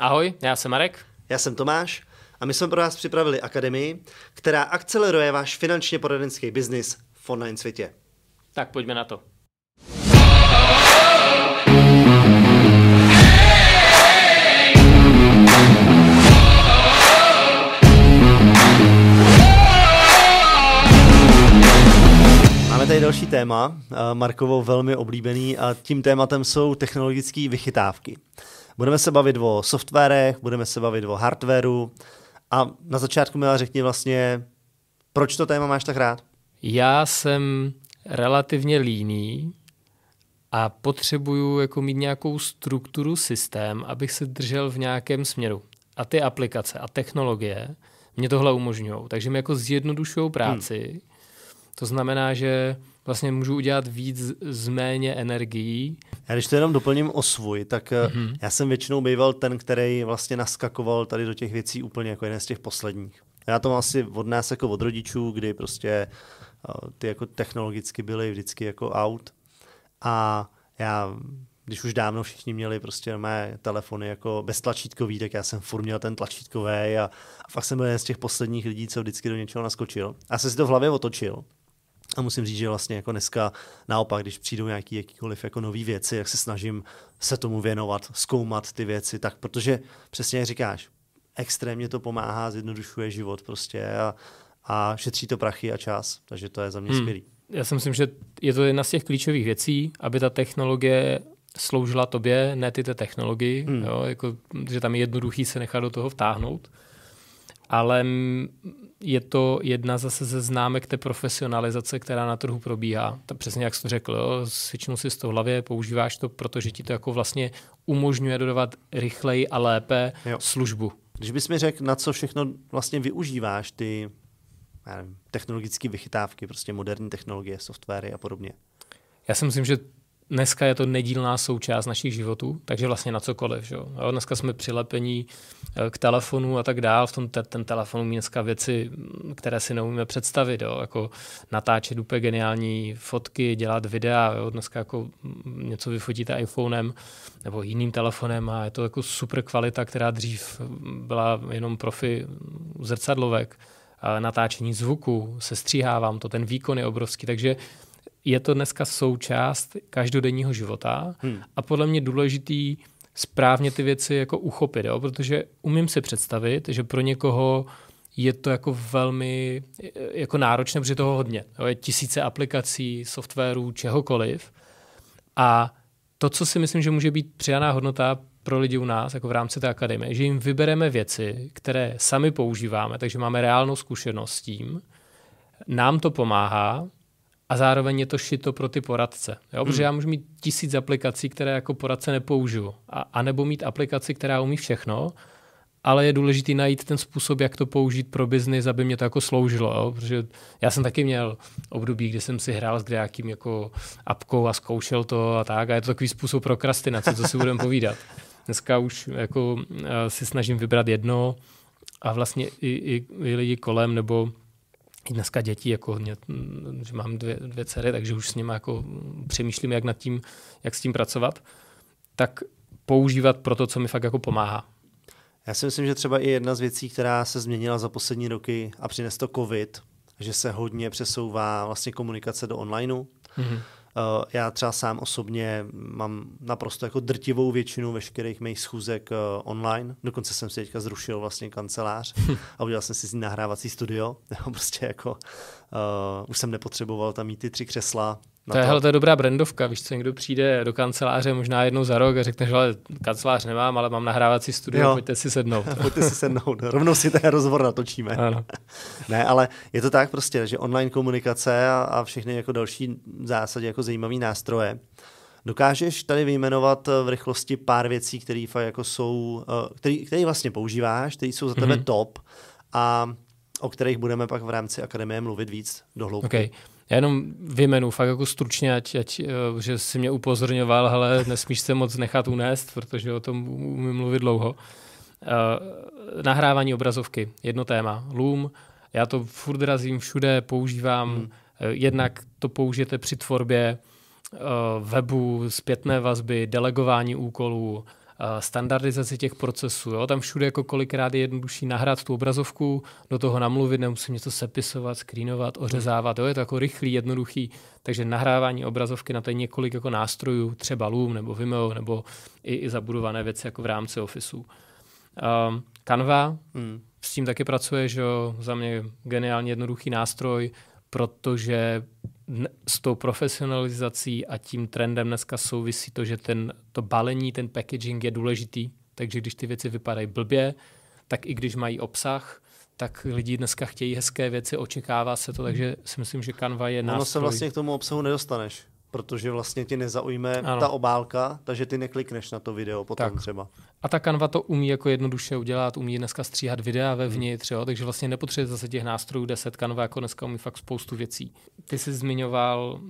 Ahoj, já jsem Marek. Já jsem Tomáš a my jsme pro vás připravili akademii, která akceleruje váš finančně poradenský biznis v online světě. Tak pojďme na to. Máme tady další téma, eh, Markovo velmi oblíbený a tím tématem jsou technologické vychytávky. Budeme se bavit o softwarech, budeme se bavit o hardwareu a na začátku mi řekni vlastně, proč to téma máš tak rád? Já jsem relativně líný a potřebuju jako mít nějakou strukturu, systém, abych se držel v nějakém směru. A ty aplikace a technologie mě tohle umožňují. Takže mi jako zjednodušují práci. Hmm. To znamená, že vlastně můžu udělat víc z méně energií. Já když to jenom doplním o svůj, tak mm-hmm. já jsem většinou býval ten, který vlastně naskakoval tady do těch věcí úplně jako jeden z těch posledních. Já to mám asi od nás jako od rodičů, kdy prostě eh, ty jako technologicky byly vždycky jako out. A já když už dávno všichni měli prostě mé telefony jako beztlačítkový, tak já jsem furt měl ten tlačítkový a, a fakt jsem byl jeden z těch posledních lidí, co vždycky do něčeho naskočil. A jsem si to v hlavě otočil. A musím říct, že vlastně jako dneska naopak, když přijdou nějaký jakýkoliv jako nový věci, jak se snažím se tomu věnovat, zkoumat ty věci, tak protože přesně jak říkáš, extrémně to pomáhá, zjednodušuje život prostě a, a šetří to prachy a čas, takže to je za mě hmm. skvělý. Já si myslím, že je to jedna z těch klíčových věcí, aby ta technologie sloužila tobě, ne ty té technologii, hmm. jo, jako, že tam je jednoduchý se nechat do toho vtáhnout ale je to jedna zase ze známek té profesionalizace, která na trhu probíhá. Tak přesně jak jsi to řekl, jo, většinou si z toho hlavě, používáš to, protože ti to jako vlastně umožňuje dodávat rychleji a lépe jo. službu. Když bys mi řekl, na co všechno vlastně využíváš ty technologické vychytávky, prostě moderní technologie, softwary a podobně. Já si myslím, že dneska je to nedílná součást našich životů, takže vlastně na cokoliv. Že? Jo? Dneska jsme přilepení eh, k telefonu a tak dál. V tom te- ten telefon umí dneska věci, které si neumíme představit, jo? jako natáčet úplně geniální fotky, dělat videa. Jo? Dneska jako něco vyfotíte iPhonem nebo jiným telefonem a je to jako super kvalita, která dřív byla jenom profi zrcadlovek. Natáčení zvuku, sestříhávám to, ten výkon je obrovský, takže je to dneska součást každodenního života hmm. a podle mě důležitý správně ty věci jako uchopit, jo? protože umím si představit, že pro někoho je to jako velmi jako náročné, protože toho hodně. Jo? Je tisíce aplikací, softwarů, čehokoliv. A to, co si myslím, že může být přijaná hodnota pro lidi u nás, jako v rámci té akademie, že jim vybereme věci, které sami používáme, takže máme reálnou zkušenost s tím, nám to pomáhá a zároveň je to šito pro ty poradce. Jo? Hmm. Protože já můžu mít tisíc aplikací, které jako poradce nepoužiju. A, a nebo mít aplikaci, která umí všechno, ale je důležité najít ten způsob, jak to použít pro biznis, aby mě to jako sloužilo. Jo? Protože já jsem taky měl období, kdy jsem si hrál s nějakým jako apkou a zkoušel to a tak. A je to takový způsob prokrastinace, co si budeme povídat. Dneska už jako uh, si snažím vybrat jedno a vlastně i, i, i lidi kolem nebo dneska děti, jako mě, že mám dvě, dvě dcery, takže už s nimi jako přemýšlím, jak nad tím, jak s tím pracovat, tak používat pro to, co mi fakt jako pomáhá. Já si myslím, že třeba i jedna z věcí, která se změnila za poslední roky a přines to covid, že se hodně přesouvá vlastně komunikace do onlineu. Mm-hmm. Uh, já třeba sám osobně mám naprosto jako drtivou většinu veškerých mých schůzek uh, online. Dokonce jsem si teďka zrušil vlastně kancelář a udělal jsem si z ní nahrávací studio. prostě jako uh, už jsem nepotřeboval tam mít ty tři křesla, to je, hele, to je dobrá brandovka, víš co, někdo přijde do kanceláře možná jednou za rok a řekne, že ale kancelář nemám, ale mám nahrávací studio, jo. pojďte si sednout. pojďte si sednout, rovnou si ten rozhovor natočíme. Ano. ne, ale je to tak prostě, že online komunikace a, a všechny jako další v zásadě jako zajímavé nástroje. Dokážeš tady vyjmenovat v rychlosti pár věcí, které jako jsou, eh, který, který vlastně používáš, které jsou za tebe mm-hmm. top a o kterých budeme pak v rámci akademie mluvit víc do hloubky. Okay. Já jenom vymenu fakt jako stručně, ať, ať, eh, že si mě upozorňoval, ale nesmíš se moc nechat unést, protože o tom umím mluvit dlouho. Uh, nahrávání obrazovky, jedno téma. Loom, já to furt razím všude, používám. Hmm. Uh, jednak to použijete při tvorbě webu, zpětné vazby, delegování úkolů, standardizaci těch procesů. Jo? Tam všude jako kolikrát je jednodušší nahrát tu obrazovku, do toho namluvit, nemusím něco sepisovat, skrýnovat, ořezávat. Jo? Je to jako rychlý, jednoduchý. Takže nahrávání obrazovky na to je několik jako nástrojů, třeba Loom nebo Vimeo, nebo i, i zabudované věci jako v rámci Officeu. Um, Canva, hmm. s tím taky pracuje, že jo, za mě geniálně jednoduchý nástroj, protože s tou profesionalizací a tím trendem dneska souvisí to, že ten, to balení, ten packaging je důležitý. Takže když ty věci vypadají blbě, tak i když mají obsah, tak lidi dneska chtějí hezké věci, očekává se to, takže si myslím, že Canva je nástroj. Ono se vlastně k tomu obsahu nedostaneš protože vlastně ti nezaujme ano. ta obálka, takže ty neklikneš na to video potom tak. třeba. A ta Canva to umí jako jednoduše udělat, umí dneska stříhat videa vevnitř, hmm. jo, takže vlastně nepotřebuje zase těch nástrojů 10, Canva jako dneska umí fakt spoustu věcí. Ty jsi zmiňoval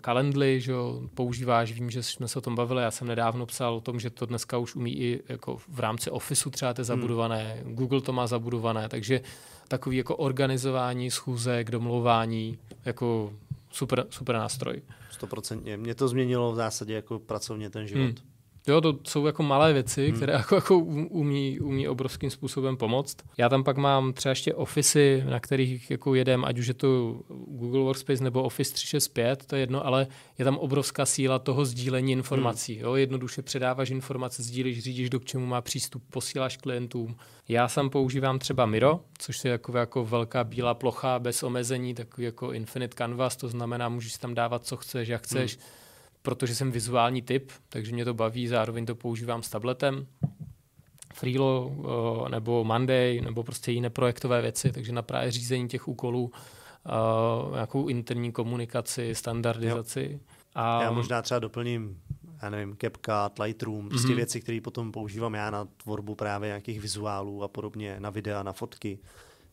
Calendly, že jo, používáš, vím, že jsme se o tom bavili, já jsem nedávno psal o tom, že to dneska už umí i jako v rámci Officeu třeba to zabudované, hmm. Google to má zabudované, takže takový jako organizování schůzek, domlouvání, jako super, super nástroj stoprocentně. Mě to změnilo v zásadě jako pracovně ten život. Hmm. Jo, to jsou jako malé věci, hmm. které jako, jako umí, umí obrovským způsobem pomoct. Já tam pak mám třeba ještě Office, na kterých jako jedem, ať už je to Google Workspace nebo Office 365, to je jedno, ale je tam obrovská síla toho sdílení informací. Hmm. Jo, jednoduše předáváš informace, sdílíš, řídíš, do k čemu má přístup, posíláš klientům. Já sám používám třeba Miro, což je jako, jako velká bílá plocha bez omezení, takový jako infinite canvas, to znamená, můžeš tam dávat, co chceš, jak chceš. Hmm protože jsem vizuální typ, takže mě to baví, zároveň to používám s tabletem. Freelo nebo Monday nebo prostě jiné projektové věci, takže na právě řízení těch úkolů, nějakou interní komunikaci, standardizaci. Jo. A... Já možná třeba doplním, já nevím, CapCut, Lightroom, prostě mm-hmm. věci, které potom používám já na tvorbu právě nějakých vizuálů a podobně, na videa, na fotky.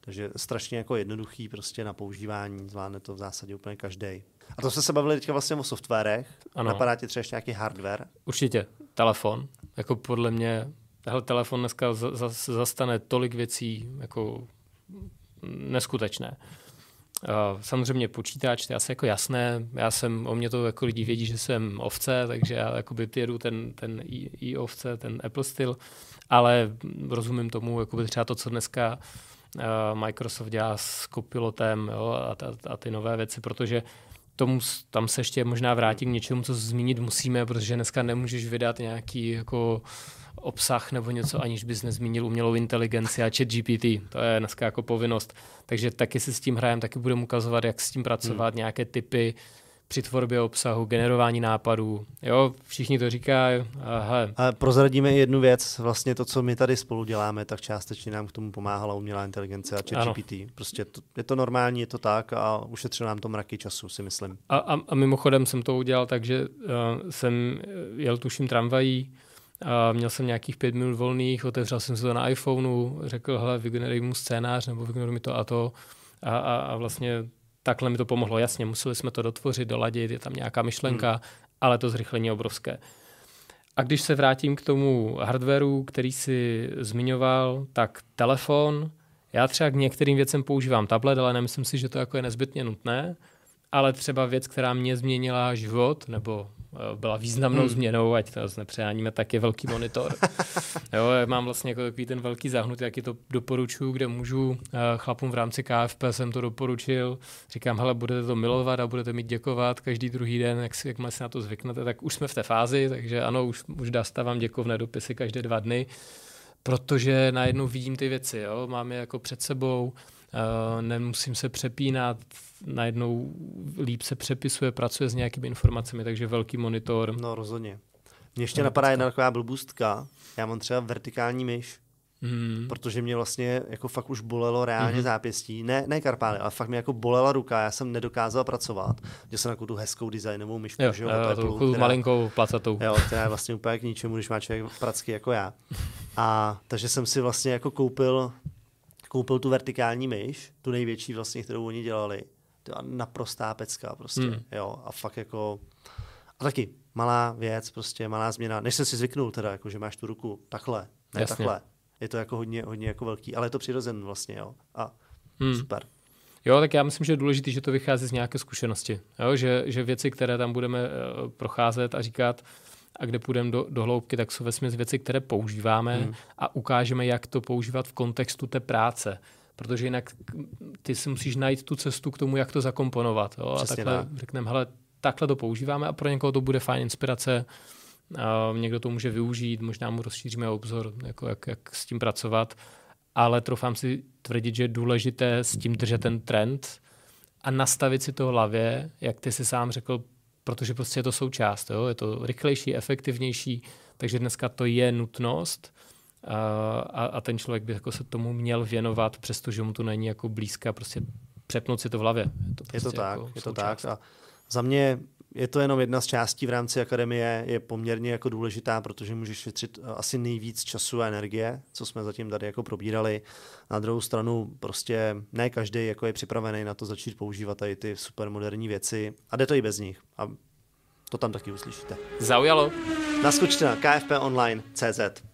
Takže strašně jako jednoduchý prostě na používání, zvládne to v zásadě úplně každý. A to jsme se bavili teďka vlastně o softwarech. Ano. Napadá ti třeba ještě nějaký hardware? Určitě. Telefon. Jako podle mě, tahle telefon dneska zastane tolik věcí jako neskutečné. Samozřejmě počítač, to je asi jako jasné. Já jsem, o mě to jako lidi vědí, že jsem ovce, takže já jakoby jedu ten, ten i, i ovce, ten Apple styl, ale rozumím tomu, jako třeba to, co dneska Microsoft dělá s Copilotem jo, a, a, a ty nové věci, protože tomu, tam se ještě možná vrátím k něčemu, co zmínit musíme, protože dneska nemůžeš vydat nějaký jako obsah nebo něco, aniž bys nezmínil umělou inteligenci a chat GPT. To je dneska jako povinnost. Takže taky si s tím hrajem, taky budeme ukazovat, jak s tím pracovat, hmm. nějaké typy, při tvorbě obsahu, generování nápadů. Jo, všichni to říkají. A prozradíme jednu věc, vlastně to, co my tady spolu děláme, tak částečně nám k tomu pomáhala umělá inteligence a ChatGPT. Prostě to, je to normální, je to tak a ušetřilo nám to mraky času, si myslím. A, a, a mimochodem jsem to udělal tak, že uh, jsem jel tuším tramvají, a měl jsem nějakých pět minut volných, otevřel jsem si to na iPhoneu, řekl, hele, vygeneruj mu scénář nebo vygeneruj mi to a to. A, a, a vlastně takhle mi to pomohlo. Jasně, museli jsme to dotvořit, doladit, je tam nějaká myšlenka, hmm. ale to zrychlení je obrovské. A když se vrátím k tomu hardwareu, který si zmiňoval, tak telefon, já třeba k některým věcem používám tablet, ale nemyslím si, že to jako je nezbytně nutné, ale třeba věc, která mě změnila život, nebo byla významnou hmm. změnou, ať to nepřeháníme, tak je velký monitor. jo, mám vlastně jako takový ten velký zahnut, jaký to doporučuju, kde můžu eh, chlapům v rámci KFP jsem to doporučil. Říkám, hele, budete to milovat a budete mi děkovat každý druhý den, jak si, jakmile si na to zvyknete, tak už jsme v té fázi, takže ano, už, už dostávám děkovné dopisy každé dva dny, protože najednou vidím ty věci, jo, mám je jako před sebou, nemusím se přepínat, najednou líp se přepisuje, pracuje s nějakými informacemi, takže velký monitor. No rozhodně. Mně ještě napadá jedna taková blbůstka. Já mám třeba vertikální myš, Hmm. Protože mě vlastně jako fakt už bolelo reálně hmm. zápěstí. Ne, ne karpály, ale fakt mě jako bolela ruka. Já jsem nedokázal pracovat. Že jsem jako tu hezkou designovou myšku, jo, že jo, jo, Apple, která, malinkou placatou. Jo, to je vlastně úplně k ničemu, když má člověk pracky jako já. A takže jsem si vlastně jako koupil koupil tu vertikální myš, tu největší vlastně, kterou oni dělali. To je naprostá pecka prostě, hmm. jo, a fakt jako, a taky malá věc, prostě malá změna, než jsem si zvyknul teda, jako, že máš tu ruku takhle, ne Jasně. takhle. Je to jako hodně, hodně jako velký, ale je to přirozen vlastně, jo, a hmm. super. Jo, tak já myslím, že je důležité, že to vychází z nějaké zkušenosti. Jo? Že, že věci, které tam budeme uh, procházet a říkat, a kde půjdeme do, do hloubky, tak jsou ve věci, které používáme hmm. a ukážeme, jak to používat v kontextu té práce protože jinak ty si musíš najít tu cestu k tomu, jak to zakomponovat. Jo? a takhle řekneme, hele, takhle to používáme a pro někoho to bude fajn inspirace, a někdo to může využít, možná mu rozšíříme obzor, jako jak, jak s tím pracovat, ale trofám si tvrdit, že je důležité s tím držet ten trend a nastavit si to v hlavě, jak ty si sám řekl, protože prostě je to součást, jo? je to rychlejší, efektivnější, takže dneska to je nutnost a, a ten člověk by jako se tomu měl věnovat, přestože mu to není jako blízká, prostě přepnout si to v hlavě. Je to, prostě je to tak, jako je to tak. A za mě je to jenom jedna z částí v rámci akademie, je poměrně jako důležitá, protože můžeš šetřit eh, asi nejvíc času a energie, co jsme zatím tady jako probírali. Na druhou stranu prostě ne každý jako je připravený na to začít používat tady ty supermoderní věci a jde to i bez nich. A to tam taky uslyšíte. Zaujalo. Naskočte na kfponline.cz